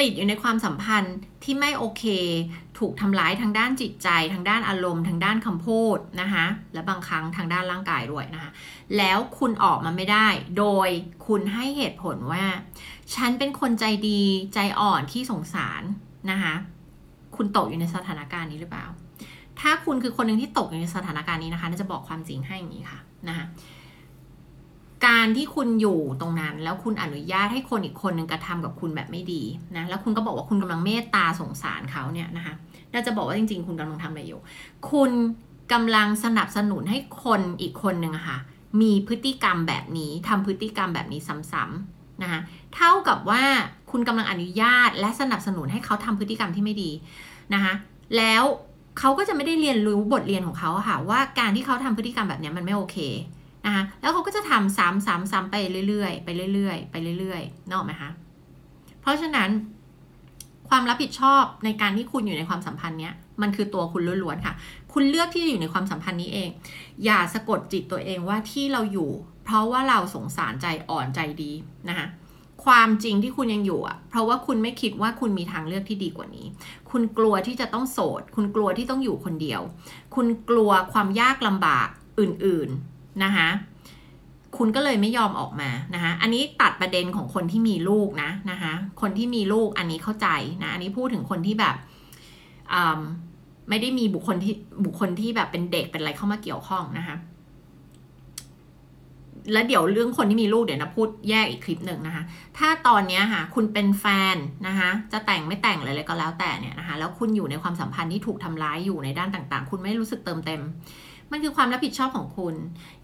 ติดอยู่ในความสัมพันธ์ที่ไม่โอเค ถูกทำร้ายทางด้านจิตใจ ทางด้านอารมณ์ ทางด้านคำพูดนะคะและบางครั้งทางด้านร่างกายด้วยนะคะแล้วคุณออกมาไม่ได้ โดยคุณให้เหตุผลว่า ฉันเป็นคนใจดีใจอ่อนที่สงสารนะคะคุณตกอยู่ในสถานการณ์นี้หรือเปล่า ถ้าคุณคือคนหนึ่งที่ตกอยู่ในสถานการณ์นี้นะคะน่าจะบอกความจริงให้อย่างนี้ค่ะนะคะ การที่คุณอยู่ตรงนั้น แล้วคุณอนุญาตให้คนอีกคนหนึ่งกระทำกับคุณแบบไม่ดีนะแล้วคุณก็บอกว่าคุณกำลังเมตตาสงสารเขาเนี่ยนะคะน่าจะบอกว่าจริง ๆ คุณกำลังทำอะไรอยู่ คุณกำลังสนับสนุนให้คนอีกคนหนึ่งอะคะ่ะมีพฤติกรรมแบบนี้ทำพฤติกรรมแบบนี้ซ้ำๆนะคะเท่ากับว่าคุณกำลังอนุญาตและสนับสนุนให้เขาทำพฤติกรรมที่ไม่ดีนะคะแล้วเขาก็จะไม่ได้เรียนรู้บทเรียนของเขาค่ะว่าการที่เขาทำพฤติกรรมแบบนี้มันไม่โอเค นะคะแล้วเขาก็จะทำซ้ำซ้ำซ้ำไปเรื่อยๆ ไปเรื่อยๆ ไปเรื่อยๆนอกไหมคะ เพราะฉะนั้น ความรับผิดชอบในการที่คุณอยู่ในความสัมพันธ์เนี้ยมันคือตัวคุณล้วนๆค่ะ คุณเลือกที่จะอยู่ในความสัมพันธ์นี้เอง อย่าสะกดจิตตัวเองว่าที่เราอยู่ เพราะว่าเราสงสารใจอ่อนใจดีนะคะความจริงที่คุณยังอยู่อะ เพราะว่าคุณไม่คิดว่าคุณมีทางเลือกที่ดีกว่านี้ คุณกลัวที่จะต้องโสด คุณกลัวที่ต้องอยู่คนเดียว คุณกลัวความยากลำบากอื่น นะคะคุณก็เลยไม่ยอมออกมานะคะอันนี้ตัดประเด็นของคนที่มีลูกนะนะคะคนที่มีลูกอันนี้เข้าใจนะอันนี้พูดถึงคนที่แบบไม่ได้มีบุคคลที่บุคคลที่แบบเป็นเด็กเป็นอะไรเข้ามาเกี่ยวข้องนะคะแล้วเดี๋ยวเรื่องคนที่มีลูกเดี๋ยวนะพูดแยกอีกคลิปหนึ่งนะคะ ถ้าตอนนี้ค่ะ คุณเป็นแฟนนะคะ จะแต่งไม่แต่งอะไรก็แล้วแต่เนี่ยนะคะ แล้วคุณอยู่ในความสัมพันธ์ที่ถูกทำร้ายอยู่ในด้านต่างๆ คุณไม่รู้สึกเติมเต็ม มันคือความรับผิดชอบของคุณ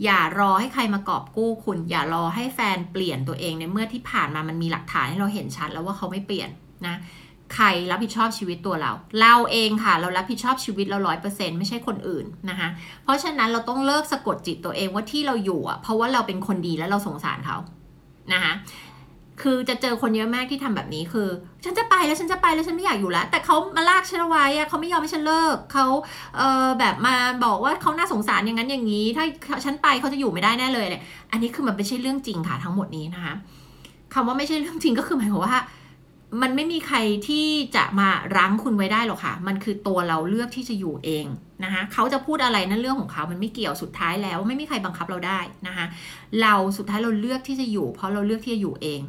อย่ารอให้ใครมากอบกู้คุณ อย่ารอให้แฟนเปลี่ยนตัวเองในเมื่อที่ผ่านมามันมีหลักฐานให้เราเห็นชัดแล้วว่าเขาไม่เปลี่ยนนะใครรับผิดชอบชีวิตตัวเรา เราเองค่ะ เรารับผิดชอบชีวิตเราร้อยเปอร์เซ็นไม่ใช่คนอื่นนะคะ เพราะฉะนั้นเราต้องเลิกสะกดจิตตัวเองว่าที่เราอยู่อะเพราะว่าเราเป็นคนดีแล้วเราสงสารเขานะคะ คือจะเจอคนเยอะมากที่ทำแบบนี้คือ ฉันจะไปแล้วฉันจะไปแล้วฉันไม่อยากอยู่แล้ว แต่เขามาลากฉันไว้อะเขาไม่ยอมให้ฉันเลิกเขาเออแบบมาบอกว่าเขาน่าสงสารอย่างนั้นอย่างนี้ ถ้าฉันไปเขาจะอยู่ไม่ได้แน่เลยเนี่ยอันนี้คือมันไม่ใช่เรื่องจริงค่ะทั้งหมดนี้นะคะคำว่าไม่ใช่เรื่องจริงก็คือหมายความว่า มันไม่มีใครที่จะมารั้งคุณไว้ได้หรอกค่ะ มันคือตัวเราเลือกที่จะอยู่เองนะคะเขาจะพูดอะไรนั่นเรื่องของเขา มันไม่เกี่ยวสุดท้ายแล้ว ไม่มีใครบังคับเราได้นะคะเราสุดท้ายเราเลือกที่จะอยู่ เพราะเราเลือกที่จะอยู่เอง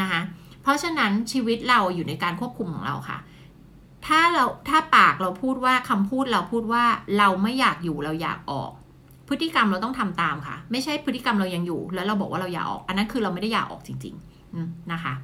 นะคะเพราะฉะนั้นชีวิตเราอยู่ในการควบคุมของเราค่ะ ถ้าเราถ้าปากเราพูดว่าคำพูดเราพูดว่าเราไม่อยากอยู่เราอยากออก พฤติกรรมเราต้องทำตามค่ะ ไม่ใช่พฤติกรรมเรายังอยู่ แล้วเราบอกว่าเราอยากออก อันนั้นคือเราไม่ได้อยากออกจริง ๆนะคะ